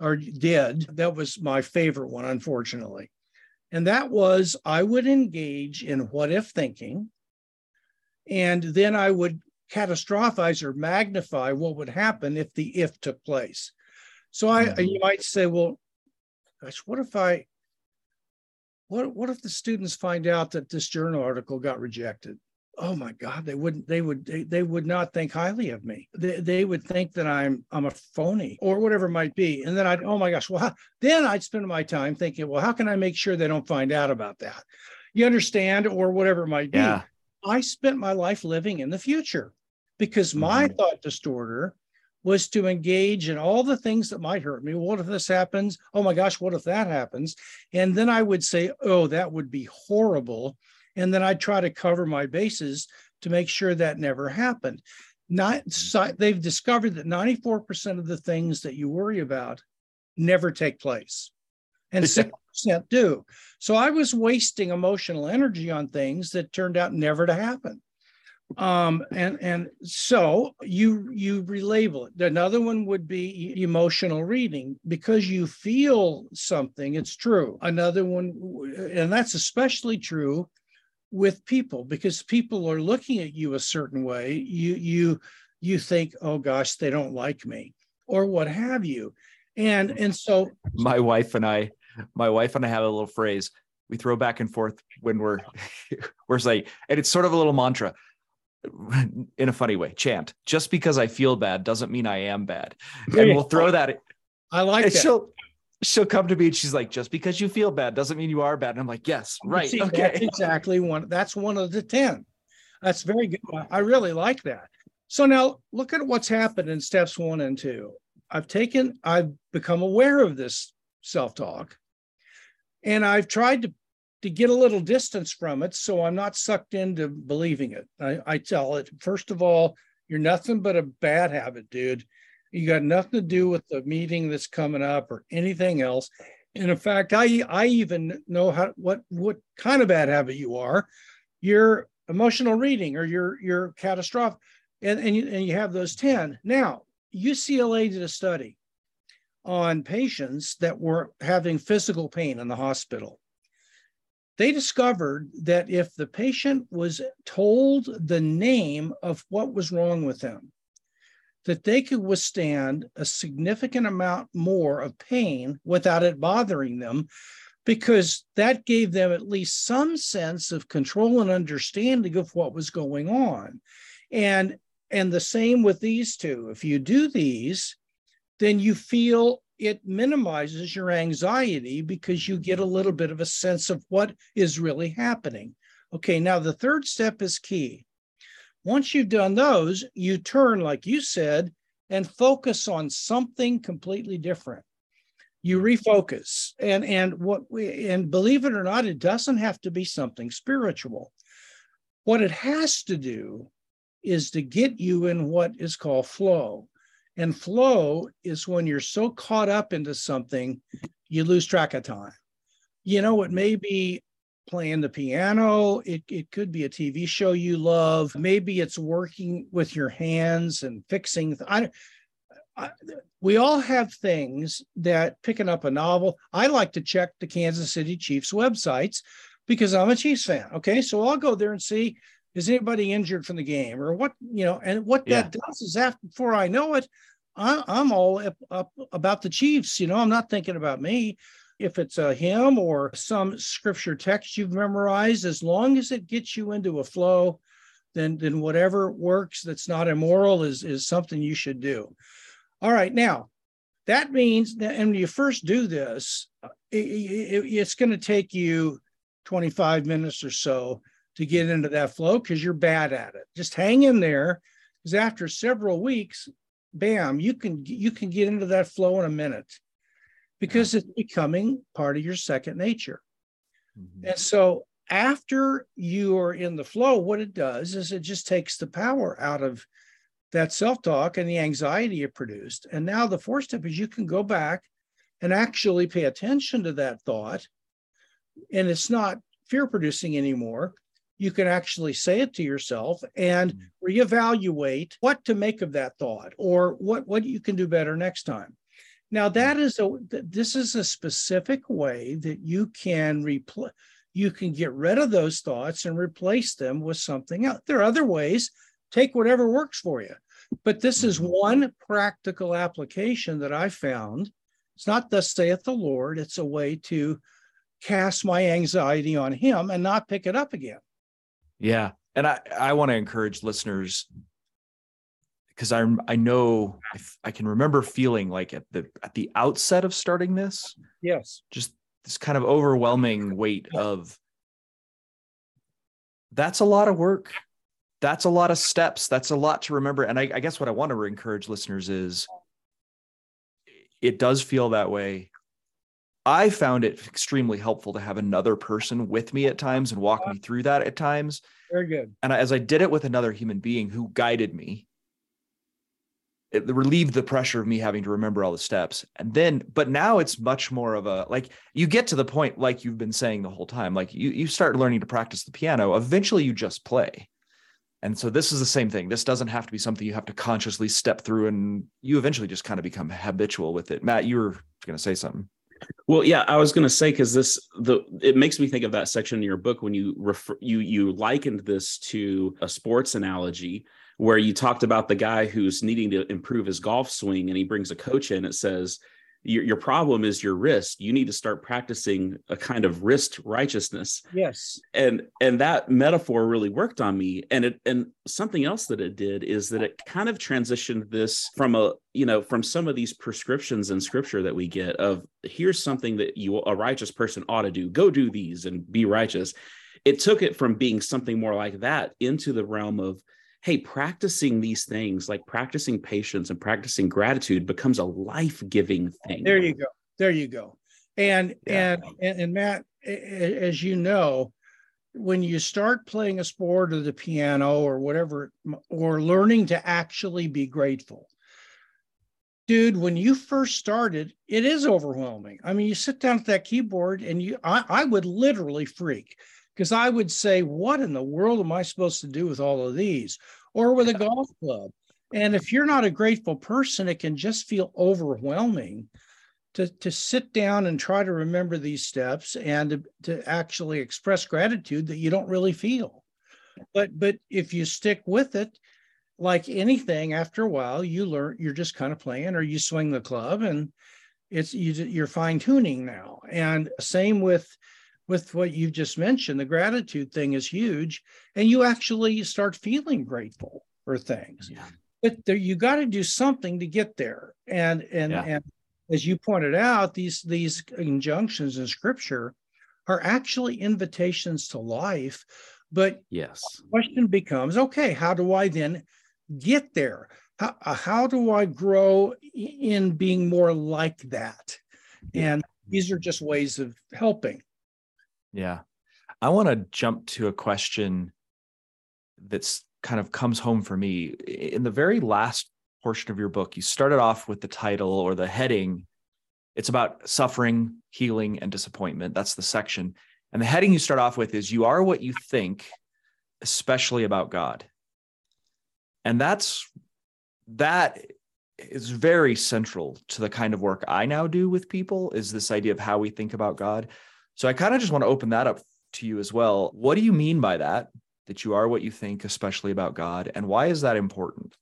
or did that was my favorite one, unfortunately. And that was I would engage in what if thinking, and then I would catastrophize or magnify what would happen if the if took place. So I mm-hmm. you might say, well, gosh, what if I what what if the students find out that this journal article got rejected? Oh my god they wouldn't they would they, they would not think highly of me they, they would think that i'm i'm a phony or whatever it might be and then i'd oh my gosh well how, then i'd spend my time thinking well how can i make sure they don't find out about that you understand or whatever it might be yeah. i spent my life living in the future because my mm-hmm. thought distorter was to engage in all the things that might hurt me. What if this happens? Oh my gosh, what if that happens? And then I would say, oh, that would be horrible and then I try to cover my bases to make sure that never happened. Not mm-hmm. they've discovered that 94% of the things that you worry about never take place, and 6% do. So I was wasting emotional energy on things that turned out never to happen. Um, and and so you you relabel it. Another one would be emotional reading because you feel something. It's true. Another one, and that's especially true with people because people are looking at you a certain way. You you you think oh gosh they don't like me or what have you. And mm. and so my wife and i my wife and i have a little phrase we throw back and forth when we're <laughs> we're saying and it's sort of a little mantra <laughs> in a funny way chant just because i feel bad doesn't mean i am bad. And we'll throw that <laughs> i like that. she'll she'll come to me and she's like, just because you feel bad doesn't mean you are bad. And I'm like, yes, right. See, okay. That's <laughs> exactly one. That's one of the 10. That's very good. I really like that. So now look at what's happened in steps one and two. I've taken, I've become aware of this self-talk and I've tried to, to get a little distance from it so I'm not sucked into believing it. I, I tell it, first of all, you're nothing but a bad habit, dude. You got nothing to do with the meeting that's coming up or anything else. And in fact, I I even know how what what kind of bad habit you are. Your emotional reading or your your catastrophic, and and you, and you have those ten. Now UCLA did a study on patients that were having physical pain in the hospital. They discovered that if the patient was told the name of what was wrong with them, that they could withstand a significant amount more of pain without it bothering them because that gave them at least some sense of control and understanding of what was going on. And and the same with these two. If you do these then you feel it minimizes your anxiety because you get a little bit of a sense of what is really happening. Okay now the third step is key once you've done those, you turn, like you said, and focus on something completely different. You refocus. And and what we and believe it or not, it doesn't have to be something spiritual. What it has to do is to get you in what is called flow. And flow is when you're so caught up into something, you lose track of time. You know, it may be playing the piano. It, it could be a TV show you love. Maybe it's working with your hands and fixing. I, I, we all have things that picking up a novel. I like to check the Kansas City Chiefs websites because I'm a Chiefs fan. Okay. So I'll go there and see is anybody injured from the game or what, you know, and what yeah. that does is after before I know it, I, I'm all up, up about the Chiefs. You know, I'm not thinking about me if it's a hymn or some scripture text you've memorized, as long as it gets you into a flow, then then whatever works that's not immoral is is something you should do. All right, now that means that and when you first do this, uh, it, it, it's going to take you 25 minutes or so to get into that flow because you're bad at it. Just hang in there because after several weeks, bam, you can you can get into that flow in a minute because it's becoming part of your second nature. Mm-hmm. And so after you are in the flow, what it does is it just takes the power out of that self-talk and the anxiety it produced. And now the fourth step is you can go back and actually pay attention to that thought. And it's not fear producing anymore you can actually say it to yourself and mm-hmm. reevaluate what to make of that thought or what what you can do better next time now that is a this is a specific way that you can replace you can get rid of those thoughts and replace them with something else there are other ways take whatever works for you but this is mm-hmm. one practical application that i found it's not thus saith the lord it's a way to cast my anxiety on him and not pick it up again yeah. And I, I want to encourage listeners because I I know I, I can remember feeling like at the at the outset of starting this, yes, just this kind of overwhelming weight of that's a lot of work. That's a lot of steps. That's a lot to remember. And I, I guess what I want to encourage listeners is it does feel that way. I found it extremely helpful to have another person with me at times and walk me through that at times. Very good. And as I did it with another human being who guided me, it relieved the pressure of me having to remember all the steps. And then, but now it's much more of a like you get to the point, like you've been saying the whole time, like you you start learning to practice the piano. Eventually, you just play. And so this is the same thing. This doesn't have to be something you have to consciously step through, and you eventually just kind of become habitual with it. Matt, you were going to say something. Well, yeah, I was going to say because this the it makes me think of that section in your book when you refer you you likened this to a sports analogy where you talked about the guy who's needing to improve his golf swing and he brings a coach in. It says your, your problem is your wrist. You need to start practicing a kind of wrist righteousness. Yes. And and that metaphor really worked on me. And it and something else that it did is that it kind of transitioned this from a you know from some of these prescriptions in scripture that we get of here's something that you a righteous person ought to do. Go do these and be righteous. It took it from being something more like that into the realm of hey, practicing these things, like practicing patience and practicing gratitude, becomes a life giving thing. There you go. There you go. And, yeah. and and Matt, as you know, when you start playing a sport or the piano or whatever, or learning to actually be grateful, dude, when you first started, it is overwhelming. I mean, you sit down at that keyboard and you, I, I would literally freak because I would say, what in the world am I supposed to do with all of these? Or with a golf club. And if you're not a grateful person, it can just feel overwhelming to, to sit down and try to remember these steps and to, to actually express gratitude that you don't really feel. But but if you stick with it, like anything, after a while, you learn you're just kind of playing or you swing the club and it's you, you're fine tuning now. And same with with what you've just mentioned, the gratitude thing is huge, and you actually start feeling grateful for things. Yeah. But there, you got to do something to get there. And and yeah. and as you pointed out, these these injunctions in Scripture are actually invitations to life. But yes, the question becomes, okay, how do I then get there? How, how do I grow in being more like that? And these are just ways of helping. Yeah. I want to jump to a question that's kind of comes home for me. In the very last portion of your book, you started off with the title or the heading. It's about suffering, healing, and disappointment. That's the section. And the heading you start off with is You are what you think, especially about God. And that's that is very central to the kind of work I now do with people is this idea of how we think about God. So I kind of just want to open that up to you as well. What do you mean by that? That you are what you think, especially about God, and why is that important?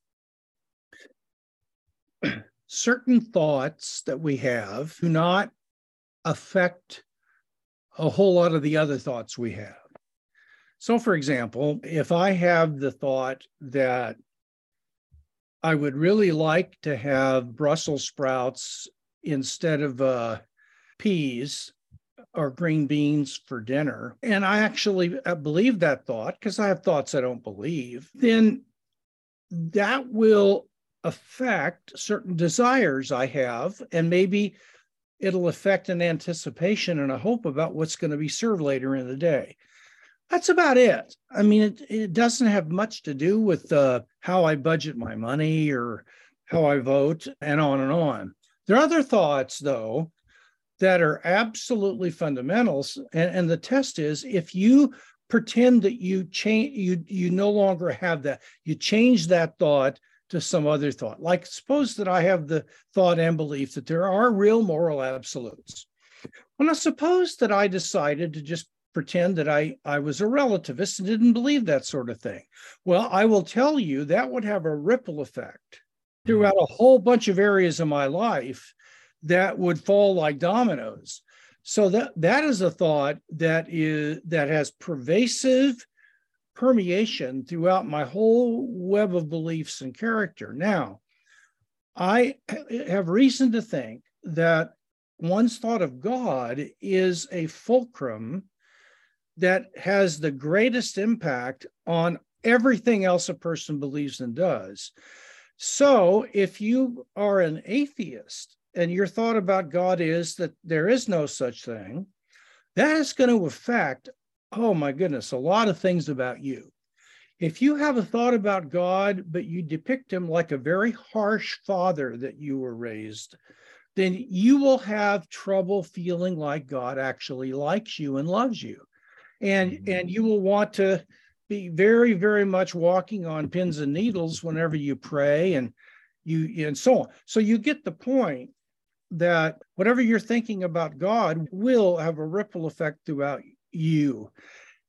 Certain thoughts that we have do not affect a whole lot of the other thoughts we have. So, for example, if I have the thought that I would really like to have Brussels sprouts instead of uh, peas or green beans for dinner, and I actually uh, believe that thought because I have thoughts I don't believe, then that will affect certain desires I have, and maybe it'll affect an anticipation and a hope about what's going to be served later in the day. That's about it. I mean, it, it doesn't have much to do with uh, how I budget my money or how I vote and on and on. There are other thoughts, though, that are absolutely fundamentals. And, and the test is if you pretend that you change, you you no longer have that, you change that thought to some other thought. Like suppose that I have the thought and belief that there are real moral absolutes. Well, now suppose that I decided to just pretend that I, I was a relativist and didn't believe that sort of thing. Well, I will tell you that would have a ripple effect throughout mm-hmm. a whole bunch of areas of my life that would fall like dominoes. So that that is a thought that is that has pervasive permeation throughout my whole web of beliefs and character. Now, I have reason to think that one's thought of God is a fulcrum that has the greatest impact on everything else a person believes and does. So if you are an atheist and your thought about God is that there is no such thing, that is going to affect, oh my goodness, a lot of things about you. If you have a thought about God, but you depict him like a very harsh father that you were raised, then you will have trouble feeling like God actually likes you and loves you and and mm-hmm. you will want to be very very much walking on pins and needles whenever you pray and you and so on so you get the point that whatever you're thinking about god will have a ripple effect throughout you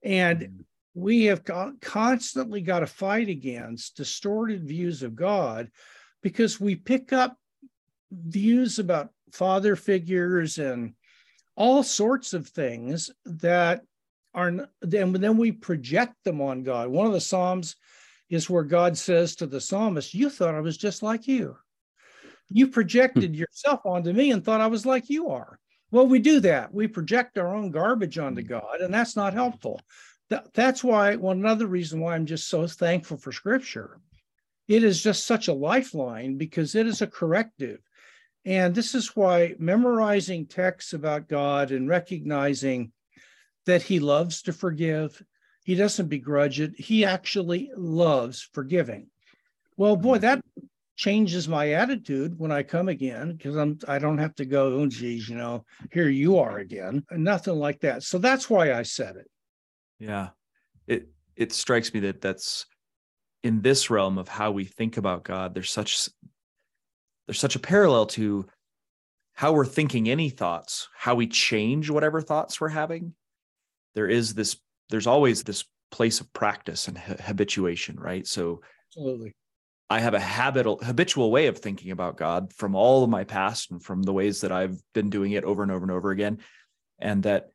and mm-hmm. we have constantly got to fight against distorted views of god because we pick up views about father figures and all sorts of things that are then then we project them on God. One of the Psalms is where God says to the psalmist, You thought I was just like you. You projected hmm. yourself onto me and thought I was like you are. Well, we do that. We project our own garbage onto hmm. God, and that's not helpful. That, that's why one another reason why I'm just so thankful for scripture. It is just such a lifeline because it is a corrective. And this is why memorizing texts about God and recognizing that he loves to forgive. He doesn't begrudge it. He actually loves forgiving. Well, boy, that changes my attitude when I come again because I'm I don't have to go, oh geez, you know, here you are again. Nothing like that. So that's why I said it. Yeah. It it strikes me that that's in this realm of how we think about God, there's such there's such a parallel to how we're thinking any thoughts, how we change whatever thoughts we're having there is this there's always this place of practice and habituation right so absolutely i have a habit habitual way of thinking about god from all of my past and from the ways that i've been doing it over and over and over again. And that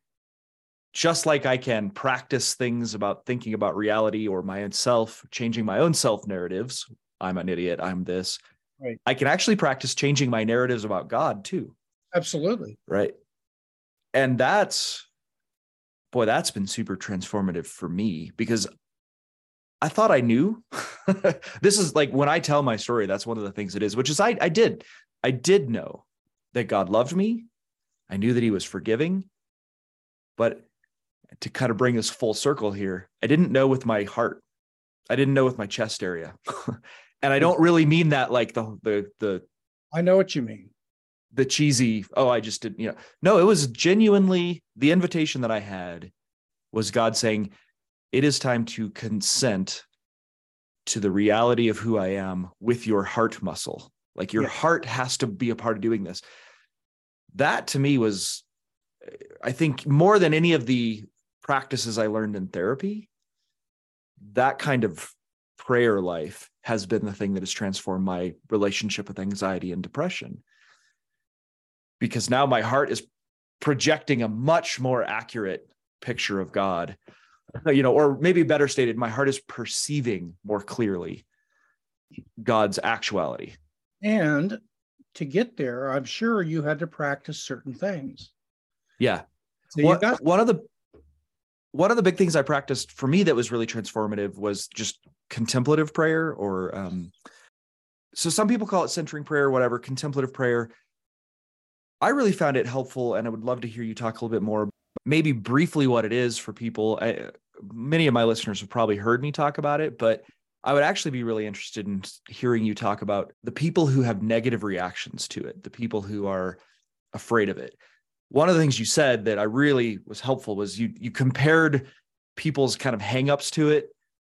just like i can practice things about thinking about reality or my own self changing my own self narratives i'm an idiot i'm this right. I can actually practice changing my narratives about god too. Absolutely. Right? And that's boy, that's been super transformative for me because I thought I knew. <laughs> this is like when I tell my story, that's one of the things it is, which is I, I did. I did know that God loved me. I knew that he was forgiving. But to kind of bring this full circle here, I didn't know with my heart. I didn't know with my chest area. <laughs> and I don't really mean that like the the the I know what you mean the cheesy oh i just didn't you know no it was genuinely the invitation that i had was god saying it is time to consent to the reality of who i am with your heart muscle. Like your yeah. heart has to be a part of doing this. That to me was i think more than any of the practices i learned in therapy that kind of prayer life has been the thing that has transformed my relationship with anxiety and depression. Because now my heart is projecting a much more accurate picture of God <laughs> you know, or maybe better stated, my heart is perceiving more clearly God's actuality. And to get there, I'm sure you had to practice certain things. Yeah. So one, got- one of the one of the big things I practiced for me that was really transformative was just contemplative prayer or um so some people call it centering prayer whatever contemplative prayer I really found it helpful and I would love to hear you talk a little bit more maybe briefly what it is for people I, many of my listeners have probably heard me talk about it but I would actually be really interested in hearing you talk about the people who have negative reactions to it, the people who are afraid of it. One of the things you said that I really was helpful was you you compared people's kind of hangups to it,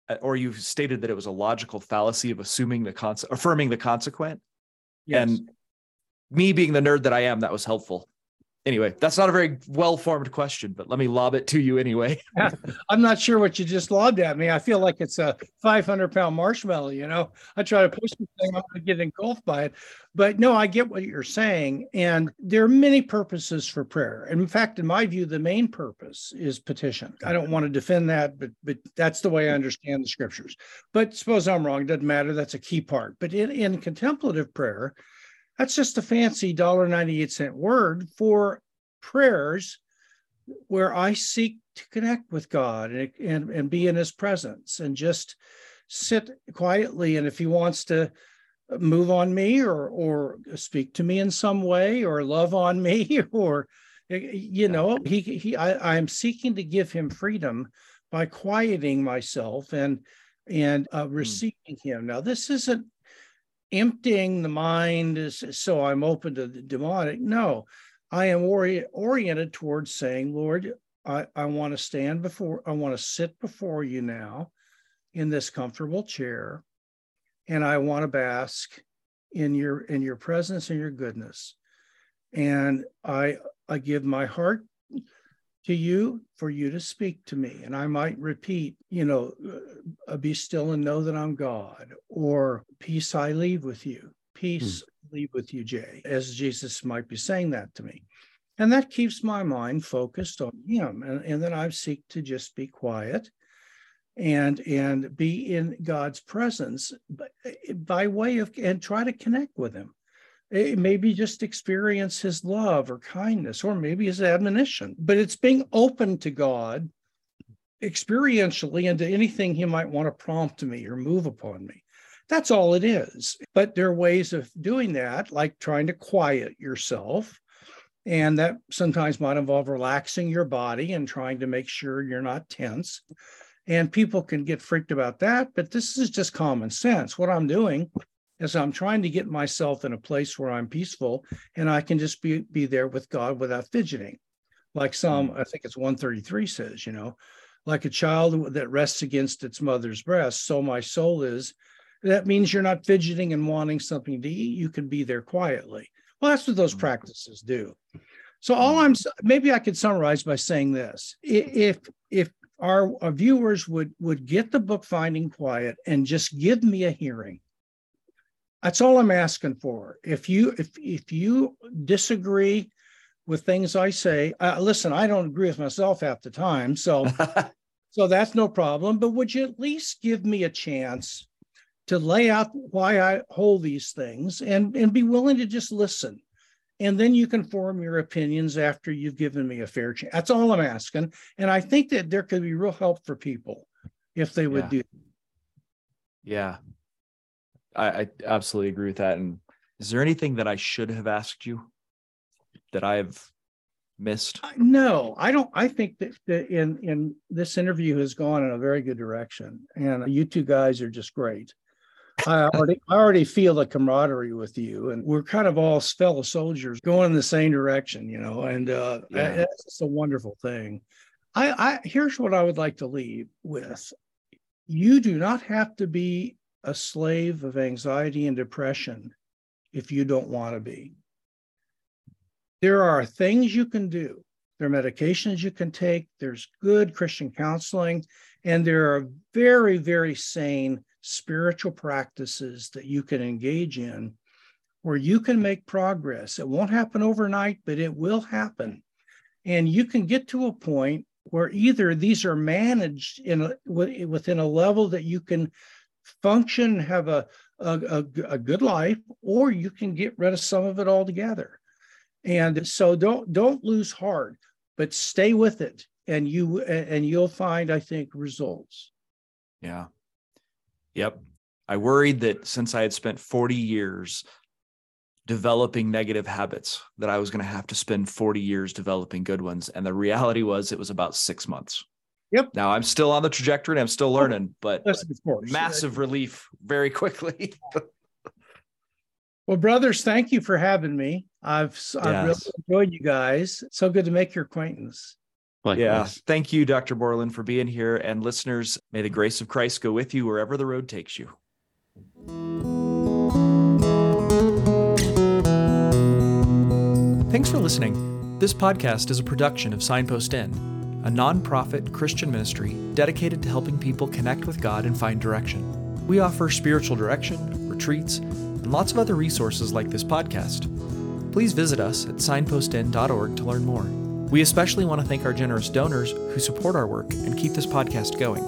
uh, or you stated that it was a logical fallacy of assuming the con- affirming the consequent. Yes. And me being the nerd that I am, that was helpful anyway, that's not a very well formed question, but let me lob it to you anyway. <laughs> I'm not sure what you just lobbed at me. I feel like it's a 500 pound marshmallow. You know, I try to push the thing, to get engulfed by it. But no, I get what you're saying. And there are many purposes for prayer. In fact, in my view, the main purpose is petition. I don't want to defend that, but but that's the way I understand the scriptures. But suppose I'm wrong, doesn't matter. That's a key part. But in, in contemplative prayer, that's just a fancy $1.98 word for prayers where I seek to connect with God and, and, and be in his presence and just sit quietly. And if he wants to move on me or or speak to me in some way or love on me <laughs> or you know he he I, I'm seeking to give him freedom by quieting myself and and uh, hmm. receiving him. Now this isn't emptying the mind is so I'm open to the demonic. No, I am ori- oriented towards saying, Lord, I, I want to stand before, I want to sit before you now in this comfortable chair, and I want to bask in your in your presence and your goodness. And I I give my heart to you for you to speak to me. And I might repeat, you know, uh, be still and know that I'm God, or peace I leave with you, peace hmm. leave with you, Jay, as Jesus might be saying that to me. And that keeps my mind focused on him. And, and then I seek to just be quiet and and be in God's presence by, by way of and try to connect with him Eh, maybe just experience his love or kindness or maybe his admonition but it's being open to god experientially and to anything he might want to prompt me or move upon me. That's all it is. But there are ways of doing that like trying to quiet yourself. And that sometimes might involve relaxing your body and trying to make sure you're not tense. And people can get freaked about that but this is just common sense. What i'm doing as I'm trying to get myself in a place where I'm peaceful and I can just be, be there with God without fidgeting. Like Psalm, mm. I think it's 133 says, you know, like a child that rests against its mother's breast, so my soul is. That means you're not fidgeting and wanting something to eat. You can be there quietly. Well, that's what those mm. practices do. So all mm. I'm maybe I could summarize by saying this: if if our, our viewers would would get the book Finding Quiet and just give me a hearing, that's all I'm asking for. If you if if you disagree with things I say, uh, listen, I don't agree with myself half the time, so <laughs> so that's no problem. But would you at least give me a chance to lay out why I hold these things and and be willing to just listen? And then you can form your opinions after you've given me a fair chance. That's all I'm asking. And I think that there could be real help for people if they would yeah. do. Yeah, I, I absolutely agree with that. And is there anything that I should have asked you that I've missed? No, I don't. I think that, that in in this interview has gone in a very good direction, and you two guys are just great. I already I already feel the camaraderie with you, and we're kind of all fellow soldiers going in the same direction, you know. And uh, yeah. that's just a wonderful thing. I, I here's what I would like to leave with: you do not have to be a slave of anxiety and depression if you don't want to be. There are things you can do. There are medications you can take. There's good Christian counseling. And there are very, very sane spiritual practices that you can engage in where you can make progress. It won't happen overnight, but it will happen. And you can get to a point where either these are managed in a, within a level that you can function, have a, a, a, a good life, or you can get rid of some of it altogether. And so don't don't lose heart, but stay with it, and you and you'll find, I think, results. Yeah. Yep. I worried that since I had spent 40 years developing negative habits that I was going to have to spend 40 years developing good ones. And the reality was it was about six months. Yep. Now I'm still on the trajectory and I'm still oh, learning, but massive relief very quickly. <laughs> well, brothers, thank you for having me. I've, yes. I've really enjoyed you guys. so good to make your acquaintance. Likewise. Yeah. Thank you, Dr. Moreland, for being here. And listeners, may the grace of Christ go with you wherever the road takes you. Thanks for listening. This podcast is a production of Signpost Inn, a nonprofit Christian ministry dedicated to helping people connect with God and find direction. We offer spiritual direction, retreats, and lots of other resources like this podcast. Please visit us at signpostinn.org to learn more. We especially want to thank our generous donors who support our work and keep this podcast going.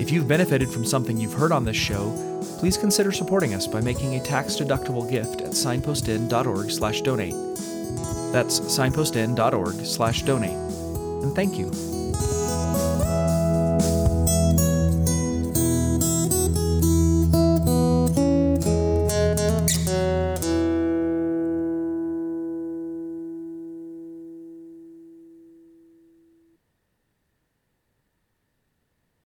If you've benefited from something you've heard on this show, please consider supporting us by making a tax-deductible gift at signpostinn.org/donate. That's signpostinn.org slash donate. And thank you.